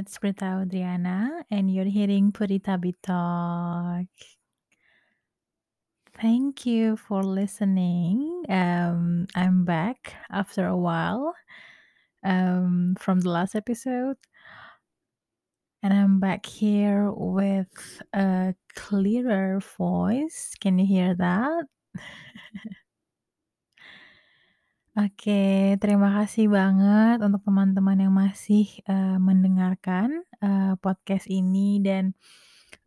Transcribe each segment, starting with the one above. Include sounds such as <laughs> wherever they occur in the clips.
it's Prita Audriana, and you're hearing Puritabi Talk. Thank you for listening. Um, I'm back after a while um, from the last episode, and I'm back here with a clearer voice. Can you hear that? <laughs> Oke, terima kasih banget untuk teman-teman yang masih, eee, mendengarkan, eee, podcast ini dan,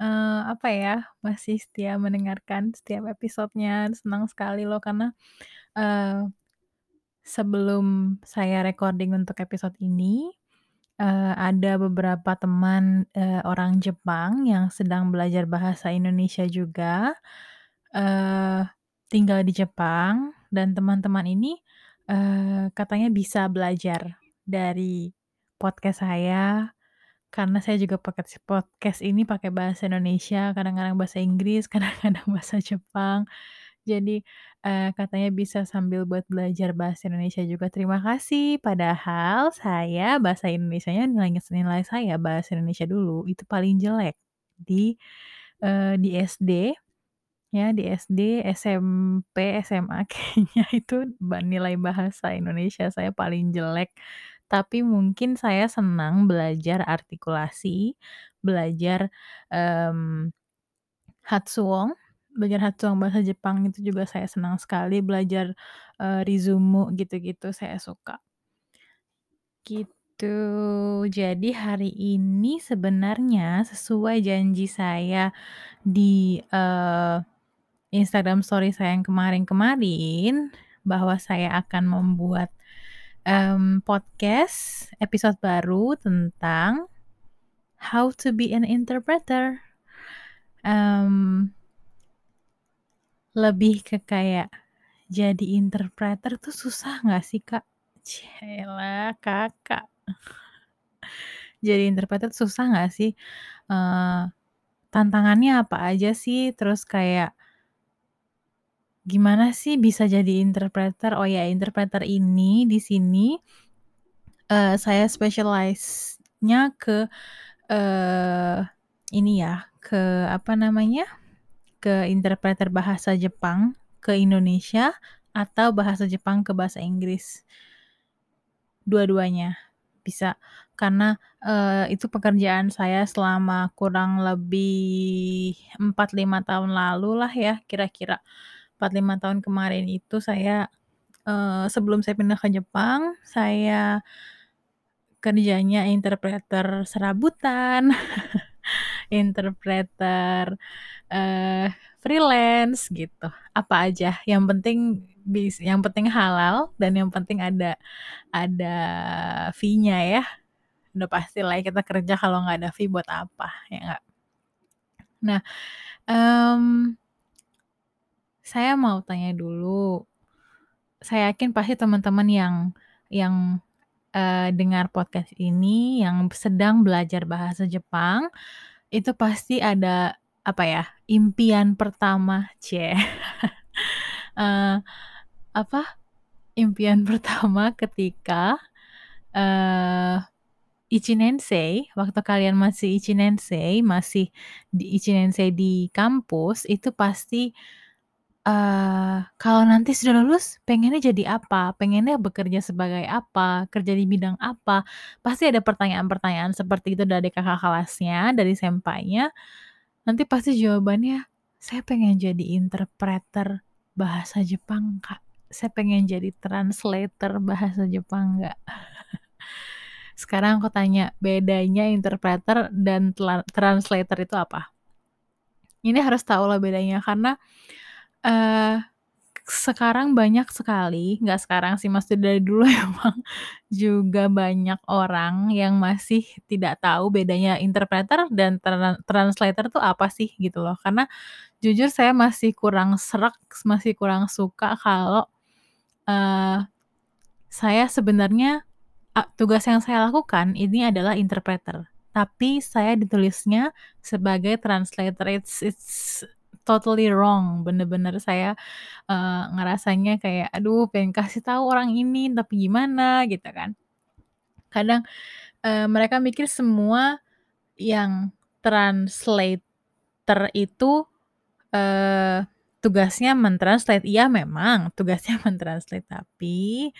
eee, apa ya, masih setia mendengarkan setiap episodenya. Senang sekali loh karena, eee, sebelum saya recording untuk episode ini, eee, ada beberapa teman, eee, orang Jepang yang sedang belajar bahasa Indonesia juga, eee, tinggal di Jepang dan teman-teman ini, eee, katanya bisa belajar dari podcast saya, karena saya juga podcast podcast ini pakai bahasa Indonesia, kadang-kadang bahasa Inggris, <laughs> kadang-kadang bahasa Jepang. Jadi, eee, katanya bisa sambil buat belajar bahasa Indonesia juga. Terima kasih, padahal saya bahasa Indonesianya nilai nilai saya bahasa Indonesia dulu itu paling jelek di, eee, di SD, ya di SD, SMP, SMA <laughs> kayaknya itu nilai bahasa Indonesia saya paling jelek. Tapi mungkin saya senang belajar artikulasi, belajar, mmm, Hatsuong, belajar Hatsuong bahasa Jepang itu juga saya senang sekali, belajar, eee, Rizumu gitu-gitu saya suka. Gitu. Jadi hari ini sebenarnya sesuai janji saya di, eee, Instagram story saya yang kemarin-kemarin, bahwa saya akan membuat, mmm, podcast episode baru tentang how to be an interpreter. Mmm lebih ke kayak jadi interpreter tuh susah nggak sih, Kak? Cielah, Kakak. Jadi interpreter susah nggak sih? Eee, tantangannya apa aja sih? Terus kayak gimana sih bisa jadi interpreter? Oh ya, interpreter ini di sini, eee, saya specialize-nya ke, eee, ini ya, ke apa namanya, ke interpreter bahasa Jepang ke Indonesia atau bahasa Jepang ke bahasa Inggris. Dua-duanya bisa, karena, eee, itu pekerjaan saya selama kurang lebih 4, 5 tahun lalu lah ya, kira-kira 4, 5 tahun kemarin itu saya, eee, sebelum saya pindah ke Jepang, saya kerjanya interpreter serabutan, <laughs> interpreter, eee, freelance gitu, apa aja, yang penting bis yang penting halal dan yang penting ada ada fee-nya ya. Udah pastilah ya kita kerja kalau nggak ada fee buat apa, ya nggak? Nah, mmm saya mau tanya dulu, saya yakin pasti teman-teman yang yang, eee, dengar podcast ini, yang sedang belajar bahasa Jepang, itu pasti ada, apa ya, impian pertama cie, <laughs> eee, apa, impian <laughs> pertama ketika, eee, Ichinensei, waktu kalian masih Ichinensei, masih di Ichinensei di kampus, itu pasti, eee, kalau nanti sudah lulus pengennya jadi apa? Pengennya bekerja sebagai apa? Kerja di bidang apa? Pasti ada pertanyaan-pertanyaan seperti itu dari kakak kelasnya, dari senpainya, nanti pasti jawabannya, "Saya pengen jadi interpreter bahasa Jepang, Kak. Saya pengen jadi translator bahasa Jepang, Kak." <laughs> Sekarang aku tanya, bedanya interpreter dan translator itu apa? Ini harus tahu loh bedanya karena, eee, sekarang banyak sekali, nggak sekarang sih, maksudnya dari dulu <laughs> emang juga banyak orang yang masih tidak tahu bedanya interpreter dan tran translator tuh apa sih, gitu loh. Karena jujur saya masih kurang sreg, masih kurang suka kalau, eee, saya sebenarnya, a tugas yang saya lakukan ini adalah interpreter, tapi saya ditulisnya sebagai translator, it's it's totally wrong, bener-bener saya, eee, ngerasanya kayak, aduh pengen kasih tahu orang ini, tapi gimana gitu kan. Kadang, eee, mereka mikir semua yang translator itu, eee, tugasnya men-translate. Iya memang tugasnya <laughs> men-translate, tapi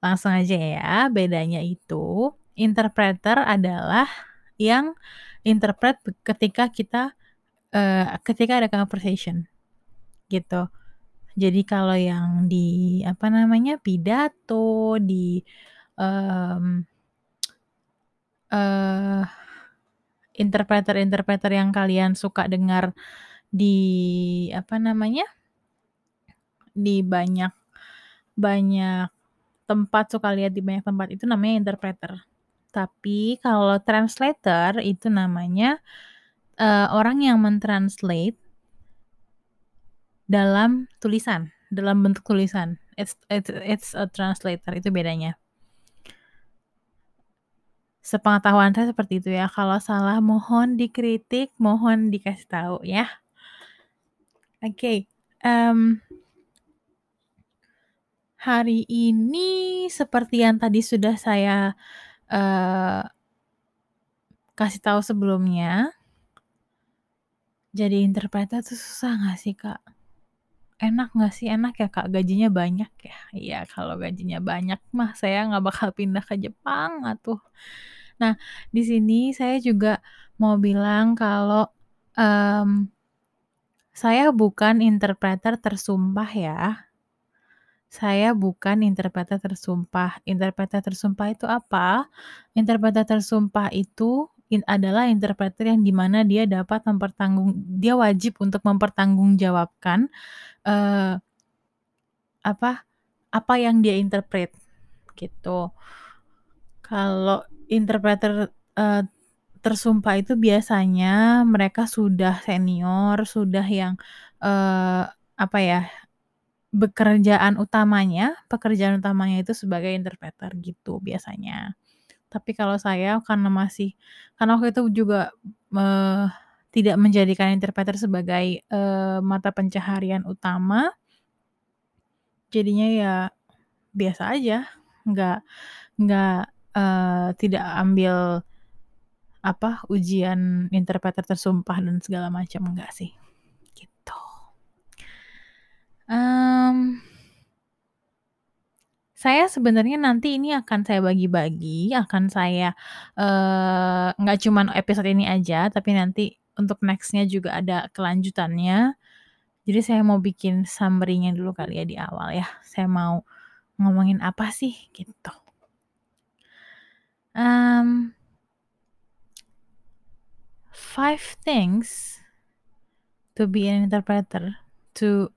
langsung aja ya, bedanya itu interpreter adalah yang interpret ketika kita, eee, ketika ada conversation, gitu. Jadi kalau yang di apa namanya, pidato, di, mmm eee, interpreter-interpreter yang kalian suka dengar di apa namanya di banyak banyak tempat, suka lihat di banyak tempat itu namanya interpreter. Tapi kalau translator itu namanya, eee, orang yang men-translate dalam tulisan, dalam bentuk tulisan. It's it's it's a translator, itu bedanya. Sepengetahuan saya seperti itu ya, kalau salah mohon dikritik, mohon dikasih tahu ya. Oke, mmm hari ini seperti yang tadi sudah saya, eee kasih tahu sebelumnya jadi interpreter tuh susah nggak sih, Kak? Enak nggak sih? Enak ya, Kak, gajinya banyak ya? Iya, kalau gajinya banyak mah saya nggak bakal <laughs> pindah ke Jepang atuh. Nah, di sini saya juga mau bilang kalau, mmm, saya bukan interpreter tersumpah ya. Saya bukan interpreter tersumpah. Interpreter tersumpah itu apa? Interpreter tersumpah itu in adalah interpreter yang di mana dia dapat mempertanggung dia wajib untuk mempertanggungjawabkan, eee apa, apa yang dia interpret, gitu. Kalau interpreter, eee, tersumpah itu biasanya mereka sudah senior, sudah yang, eee, apa ya, pekerjaan utamanya pekerjaan utamanya itu sebagai interpreter gitu biasanya. Tapi kalau saya karena masih karena waktu itu juga, eee, tidak menjadikan interpreter sebagai, eee, mata pencaharian utama jadinya ya biasa aja, nggak nggak, eee, tidak ambil apa, ujian interpreter tersumpah dan segala macam, enggak sih, gitu. Mmm saya sebenarnya nanti ini akan saya bagi-bagi, akan saya, nggak cuman episode ini aja, tapi nanti untuk next-nya juga ada kelanjutannya. Jadi saya mau bikin summary-nya dulu kali ya di awal ya, saya mau ngomongin apa sih, gitu. Mmm 5 things to be an interpreter, to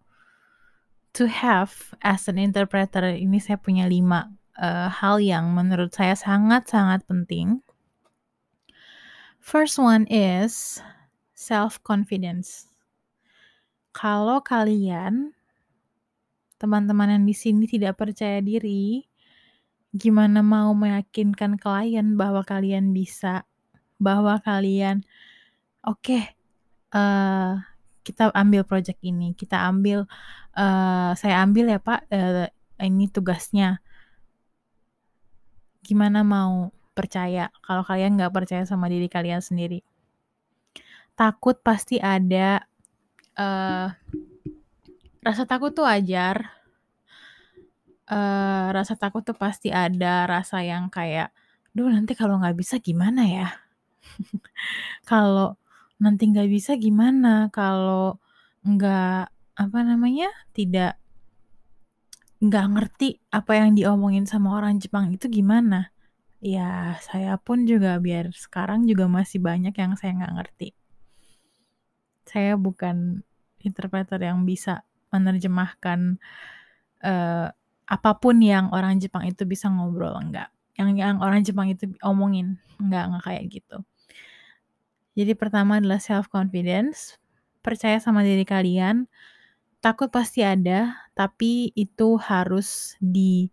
to have as an interpreter, ini saya punya 5, eee, hal yang menurut saya sangat-sangat penting. First one is self-confidence. Kalau kalian teman-teman yang di sini tidak percaya diri, gimana mau meyakinkan klien bahwa kalian bisa, bahwa kalian, "Oke, eee, kita ambil project ini, kita ambil, eee, saya ambil ya, Pak, eee, ini tugasnya." Gimana mau percaya kalau kalian nggak percaya sama diri kalian sendiri? Takut pasti ada, eee, rasa takut tuh wajar. Eee, rasa takut tuh pasti ada, rasa yang kayak, "Duh nanti kalau nggak bisa gimana ya? <laughs> Kalau nanti nggak bisa gimana? Kalau nggak apa namanya, tidak" "nggak ngerti apa yang diomongin sama orang Jepang itu gimana?" Ya saya pun juga biar sekarang juga masih banyak yang saya nggak ngerti. Saya bukan interpreter yang bisa menerjemahkan, eee, apa pun yang orang Jepang itu bisa ngobrol, enggak. Yang yang orang Jepang itu omongin, enggak enggak kayak gitu. Jadi pertama adalah self-confidence, percaya sama diri kalian. Takut pasti ada, tapi itu harus di,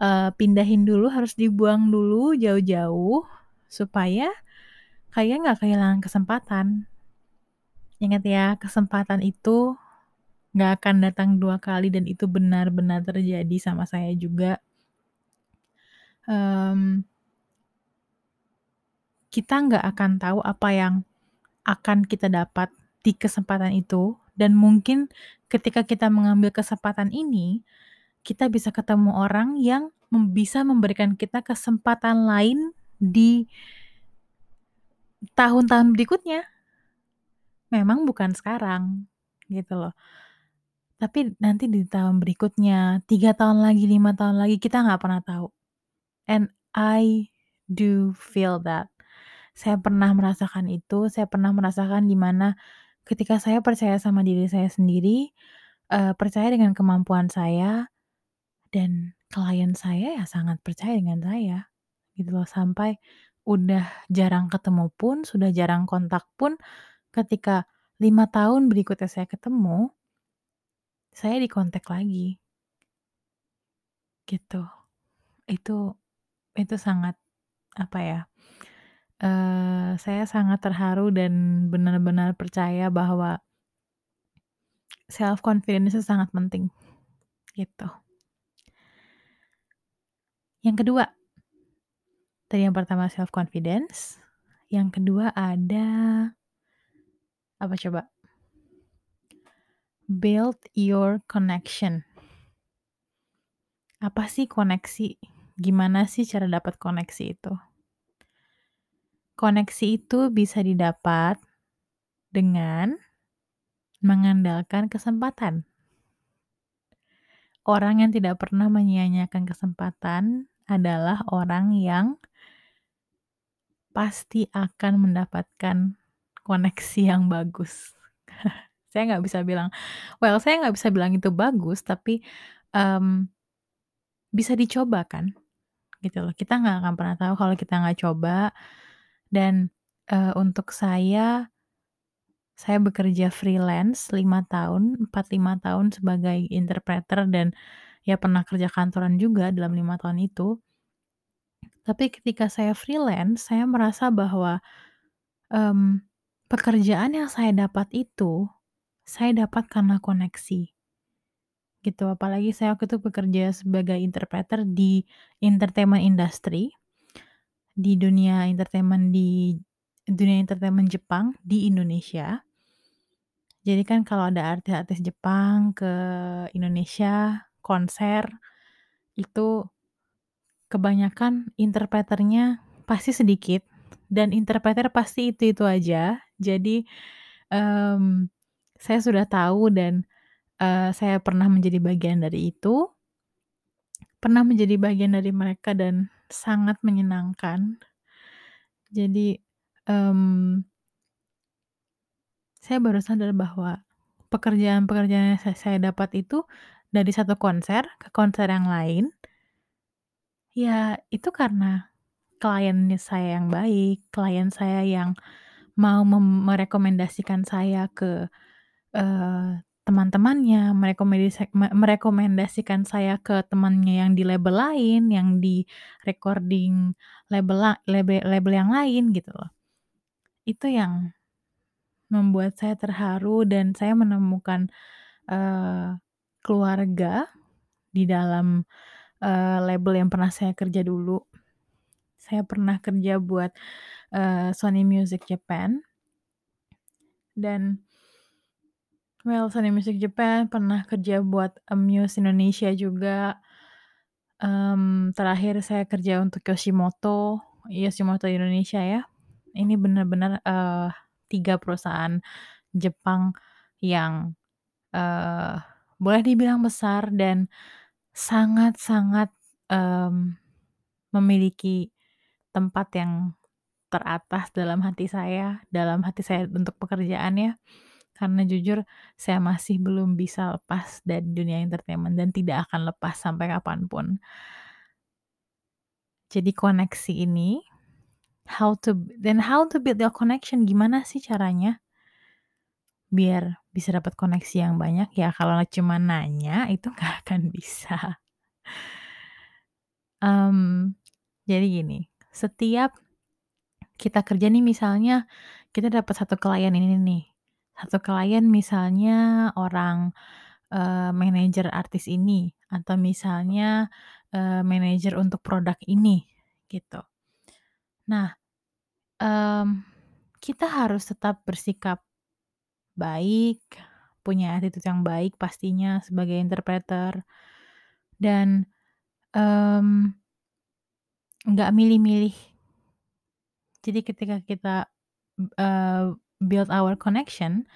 eee, pindahin dulu, harus dibuang dulu jauh-jauh, supaya kalian nggak kehilangan kesempatan. Ingat ya, kesempatan itu nggak akan datang 2 kali dan itu benar-benar terjadi sama saya juga. Mmm kita nggak akan tahu apa yang akan kita dapat di kesempatan itu, dan mungkin ketika kita mengambil kesempatan ini, kita bisa ketemu orang yang bisa memberikan kita kesempatan lain di tahun-tahun berikutnya. Memang bukan sekarang, gitu loh. Tapi nanti di tahun berikutnya, 3 tahun lagi, 5 tahun lagi, kita nggak pernah tahu. And I do feel that. Saya pernah merasakan itu, saya pernah merasakan di mana ketika saya percaya sama diri saya sendiri, eee, percaya dengan kemampuan saya, dan klien saya ya sangat percaya dengan saya, gitu loh. Sampai udah jarang ketemu pun, sudah jarang kontak pun, ketika 5 tahun berikutnya saya ketemu saya di-kontak lagi. Gitu. Itu itu sangat, apa ya, eee, saya sangat terharu dan benar-benar percaya bahwa self confidence itu sangat penting, gitu. Yang kedua tadi yang pertama self confidence, yang kedua ada apa coba? Build your connection. Apa sih koneksi? Gimana sih cara dapat koneksi itu? Koneksi itu bisa didapat dengan mengandalkan kesempatan. Orang yang tidak pernah menyia-nyiakan kesempatan adalah orang yang pasti akan mendapatkan koneksi yang bagus. <laughs> Saya nggak bisa bilang well, saya nggak bisa bilang itu bagus, tapi, mmm, bisa dicoba kan, gitu loh. Kita nggak akan pernah tahu kalau kita nggak coba, dan, eee, untuk saya saya bekerja freelance 5 tahun, 4, 5 tahun sebagai interpreter dan ya pernah kerja kantoran juga dalam 5 tahun itu. Tapi ketika saya freelance, saya merasa bahwa, mmm, pekerjaan yang saya dapat itu, saya dapat karena koneksi. Gitu, apalagi saya waktu itu bekerja sebagai interpreter di entertainment industry, di dunia entertainment di dunia entertainment Jepang di Indonesia. Jadi kan kalau ada artis-artis Jepang ke Indonesia, konser, itu kebanyakan interpreternya pasti sedikit, dan interpreter pasti itu-itu aja. Jadi, mmm, saya sudah tahu dan, eee, saya pernah menjadi bagian dari itu. Pernah menjadi bagian dari mereka dan sangat menyenangkan. Jadi, mmm saya baru sadar bahwa pekerjaan-pekerjaan yang sa saya dapat itu dari satu konser ke konser yang lain ya itu karena kliennya saya yang baik, klien saya yang mau merekomendasikan saya ke, eee, teman-temannya, merekomendasi me merekomendasikan saya ke temannya yang di label lain, yang di recording label la lebe label yang lain gitu loh. Itu yang membuat saya terharu dan saya menemukan, eee, keluarga di dalam, eee, label yang pernah saya kerja dulu. Saya pernah kerja buat, eee, Sony Music Japan. Dan well, Sony Music Japan, pernah kerja buat Amuse Indonesia juga. Mmm, terakhir saya kerja untuk Yoshimoto, Yoshimoto Indonesia ya. Ini benar-benar, eee, 3 perusahaan Jepang yang, eee, boleh dibilang besar dan sangat-sangat, mmm, memiliki tempat yang teratas dalam hati saya, dalam hati saya untuk pekerjaan ya. Karena jujur saya masih belum bisa lepas dari dunia entertainment dan tidak akan lepas sampai kapan pun. Jadi koneksi ini, how to dan how to build your connection, gimana sih caranya? Biar bisa dapat koneksi yang banyak, ya kalau cuma nanya itu nggak <laughs> akan bisa. Mmm, jadi gini, setiap kita kerja nih misalnya kita dapat 1 klien ini nih, 1 klien misalnya orang, eee, manajer artis ini, atau misalnya, eee, manajer untuk produk ini, gitu. Nah, mmm, kita harus tetap bersikap baik, punya attitude yang baik pastinya sebagai interpreter dan, mmm nggak milih-milih. Jadi ketika kita, eee, build our connection,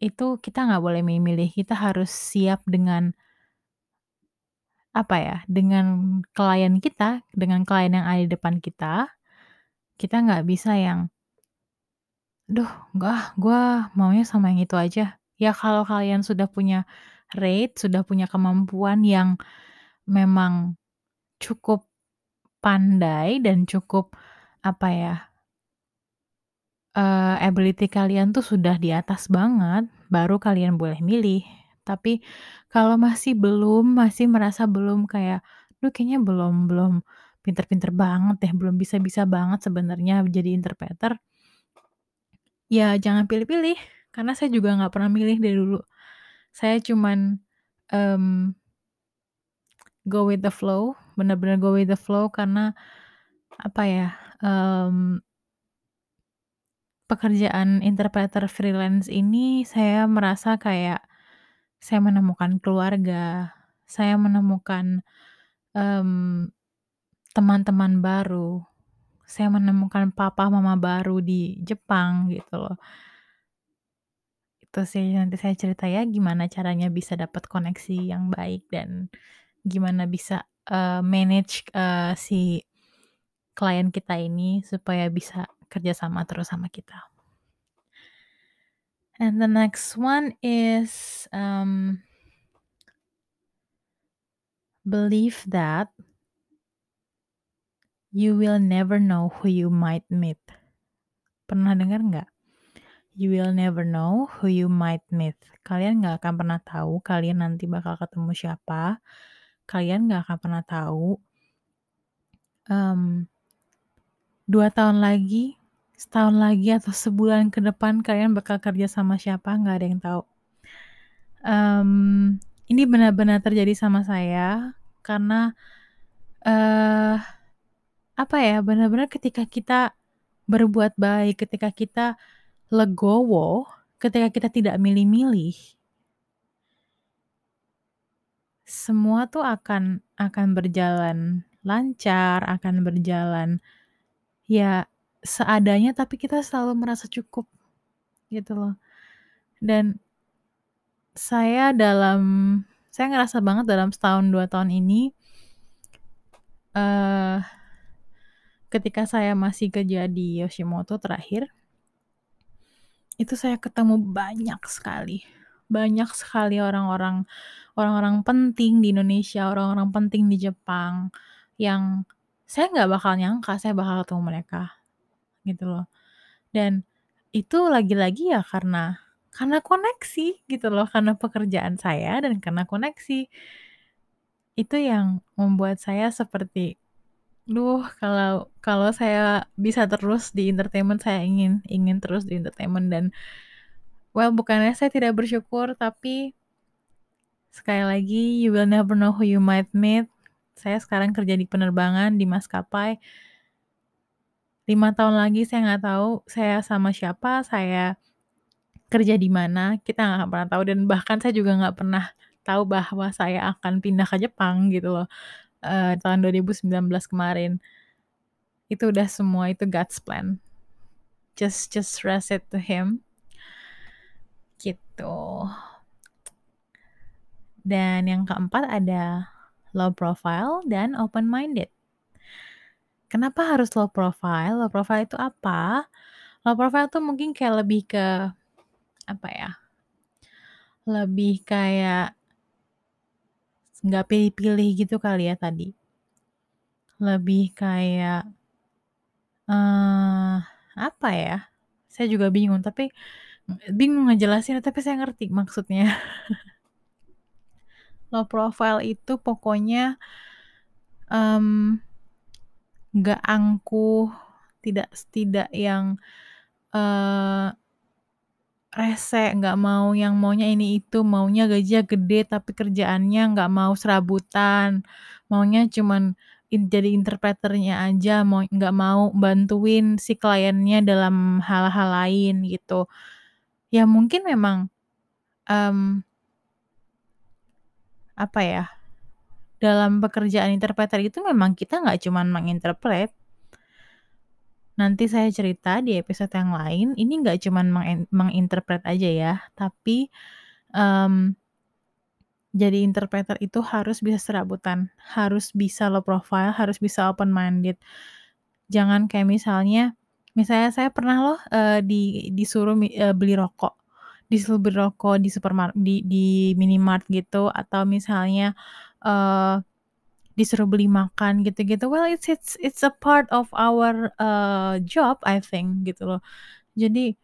itu kita nggak boleh milih-milih, kita harus siap dengan apa ya, dengan klien kita, dengan klien yang ada di depan kita, kita nggak bisa yang, "Duh, enggak gua maunya sama yang itu aja." Ya kalau kalian sudah punya rate, sudah punya kemampuan yang memang cukup pandai dan cukup, apa ya, eee, ability kalian tuh sudah di atas banget, baru kalian boleh milih. Tapi kalau masih belum, masih merasa belum kayak, "Duh kayaknya belum belum pinter-pinter banget deh, belum bisa-bisa banget sebenarnya jadi interpreter." Ya jangan pilih-pilih, karena saya juga nggak pernah milih dari dulu. Saya cuman, mmm go with the flow, bener-bener go with the flow karena, apa ya, mmm pekerjaan interpreter freelance ini saya merasa kayak, saya menemukan keluarga, saya menemukan, mmm, teman-teman baru, saya menemukan papa mama baru di Jepang gitu loh. Itu sih nanti saya cerita ya gimana caranya bisa dapat koneksi yang baik dan gimana bisa, eee, manage, eee, si klien kita ini supaya bisa kerja sama terus sama kita. And the next one is, um believe that you will never know who you might meet. Pernah dengar nggak? You will never know who you might meet. Kalian nggak akan pernah tahu kalian nanti bakal ketemu siapa. Kalian nggak akan pernah tahu mmm, 2 tahun lagi, setahun lagi, atau sebulan ke depan kalian bakal kerja sama siapa, nggak ada yang tahu. Mmm, ini benar-benar terjadi sama saya karena, eee, apa ya, benar-benar ketika kita berbuat baik, ketika kita legowo, ketika kita tidak milih-milih semua tuh akan akan berjalan lancar, akan berjalan, ya seadanya tapi kita selalu merasa cukup, gitu loh. Dan saya dalam saya ngerasa banget dalam setahun, 2 tahun ini eee, ketika saya masih kerja di Yoshimoto terakhir itu saya ketemu banyak sekali, banyak sekali orang-orang orang-orang penting di Indonesia, orang-orang penting di Jepang, yang saya nggak bakal nyangka saya bakal ketemu mereka, gitu loh. Dan itu lagi-lagi ya karena karena koneksi gitu loh, karena pekerjaan saya dan karena koneksi. Itu yang membuat saya seperti, duh kalau kalau saya bisa terus di entertainment, saya ingin ingin terus di entertainment dan well bukannya saya tidak bersyukur, tapi sekali lagi you will never know who you might meet. Saya sekarang kerja di penerbangan, di maskapai. 5 tahun lagi saya nggak tahu saya sama siapa, saya kerja di mana, kita nggak pernah tahu dan bahkan saya juga nggak pernah tahu bahwa saya akan pindah ke Jepang gitu loh, eee, tahun 2019 kemarin. Itu udah semua itu God's plan. Just just trust it to him. Gitu. Dan yang keempat ada low profile dan open minded. Kenapa harus low profile? Low profile itu apa? Low profile tuh mungkin kayak lebih ke, apa ya, lebih kayak nggak pilih-pilih gitu kali ya tadi. Lebih kayak eee, apa ya, saya juga bingung, tapi bingung ngejelasinnya, tapi saya ngerti maksudnya. <laughs> Low profile itu pokoknya, mmm, nggak angkuh, tidak tidak yang, eee, rese, nggak mau yang maunya ini itu, maunya gajinya gede tapi kerjaannya nggak mau serabutan, maunya cuman in jadi interpreternya aja, mau nggak mau bantuin si kliennya dalam hal-hal lain gitu. Ya mungkin memang, mmm apa ya, dalam pekerjaan interpreter itu memang kita nggak cuman menginterpret. Nanti saya cerita di episode yang lain, ini nggak cuman menginterpret aja ya, tapi, mmm jadi interpreter itu harus bisa serabutan, harus bisa low profile, harus bisa open minded. Jangan kayak misalnya misalnya saya pernah loh, eee, di disuruh eee, beli rokok, disuruh beli rokok di supermar di di minimart gitu, atau misalnya, eee, disuruh beli makan gitu-gitu, well it's it's it's a part of our, eee, job I think gitu loh. Jadi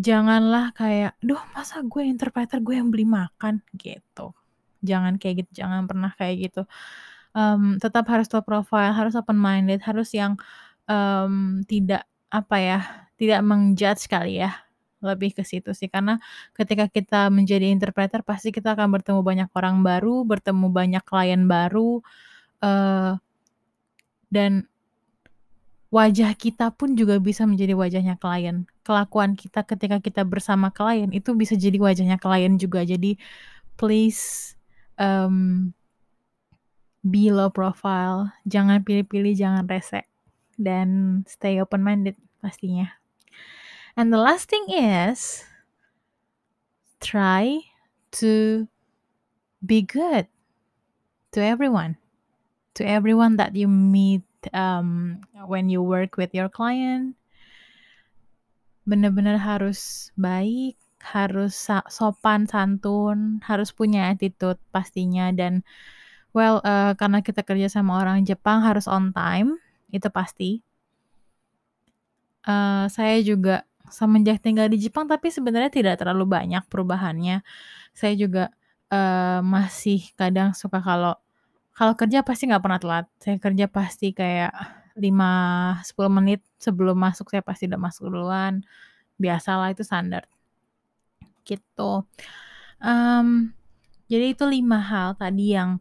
janganlah kayak, "Duh masa gue interpreter, gue yang beli makan?" Gitu. Jangan kayak gitu, jangan pernah kayak gitu. Mmm, tetap harus low profile, harus open minded, harus yang, mmm, tidak apa ya, tidak meng-judge kali ya, lebih ke situ sih. Karena ketika kita menjadi interpreter pasti kita akan bertemu banyak orang baru, bertemu banyak klien baru, eee dan wajah kita pun juga bisa menjadi wajahnya klien. Kelakuan kita ketika kita bersama klien itu bisa jadi wajahnya klien juga. Jadi please, mmm be low profile, jangan pilih-pilih, jangan rese, dan stay open minded pastinya. And the last thing is try to be good to everyone, to everyone that you meet, um, when you work with your client. Bener-bener harus baik, harus sopan santun, harus punya attitude pastinya dan well, eee, karena kita kerja sama orang Jepang harus on time, itu pasti. Eee, saya juga semenjak tinggal di Jepang tapi sebenarnya tidak terlalu banyak perubahannya. Saya juga, eee, masih kadang suka kalau kalau kerja pasti nggak pernah telat. Saya kerja pasti kayak 5, 10 menit sebelum masuk saya pasti udah masuk duluan. Biasalah itu standar. Gitu. Mmm, jadi itu 5 hal tadi yang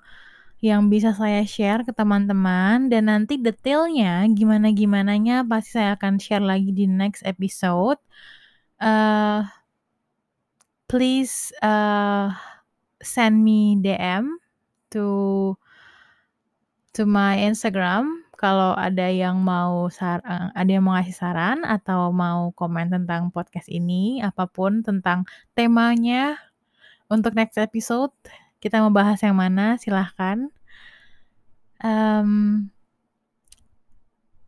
yang bisa saya share ke teman-teman dan nanti detailnya gimana-gimananya pasti saya akan share lagi di next episode. Eee please, eee, send me DM to to my Instagram kalau ada yang mau eee, ada yang mau ngasih saran atau mau komen tentang podcast ini, apa pun tentang temanya untuk next episode, kita mau bahas yang mana silahkan. Mmm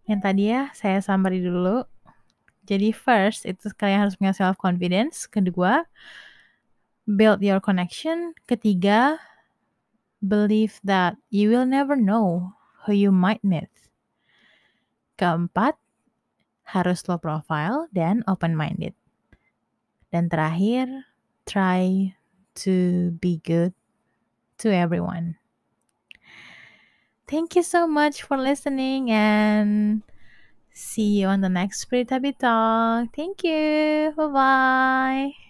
yang tadi ya saya summary dulu. Jadi first itu kalian harus punya self confidence, kedua build your connection, ketiga believe that you will never know who you might meet. Keempat, harus low profile dan open minded. Dan terakhir, try to be good to everyone. Thank you so much for listening and see you on the next Spirit Happy Talk. Thank you. Bye-bye.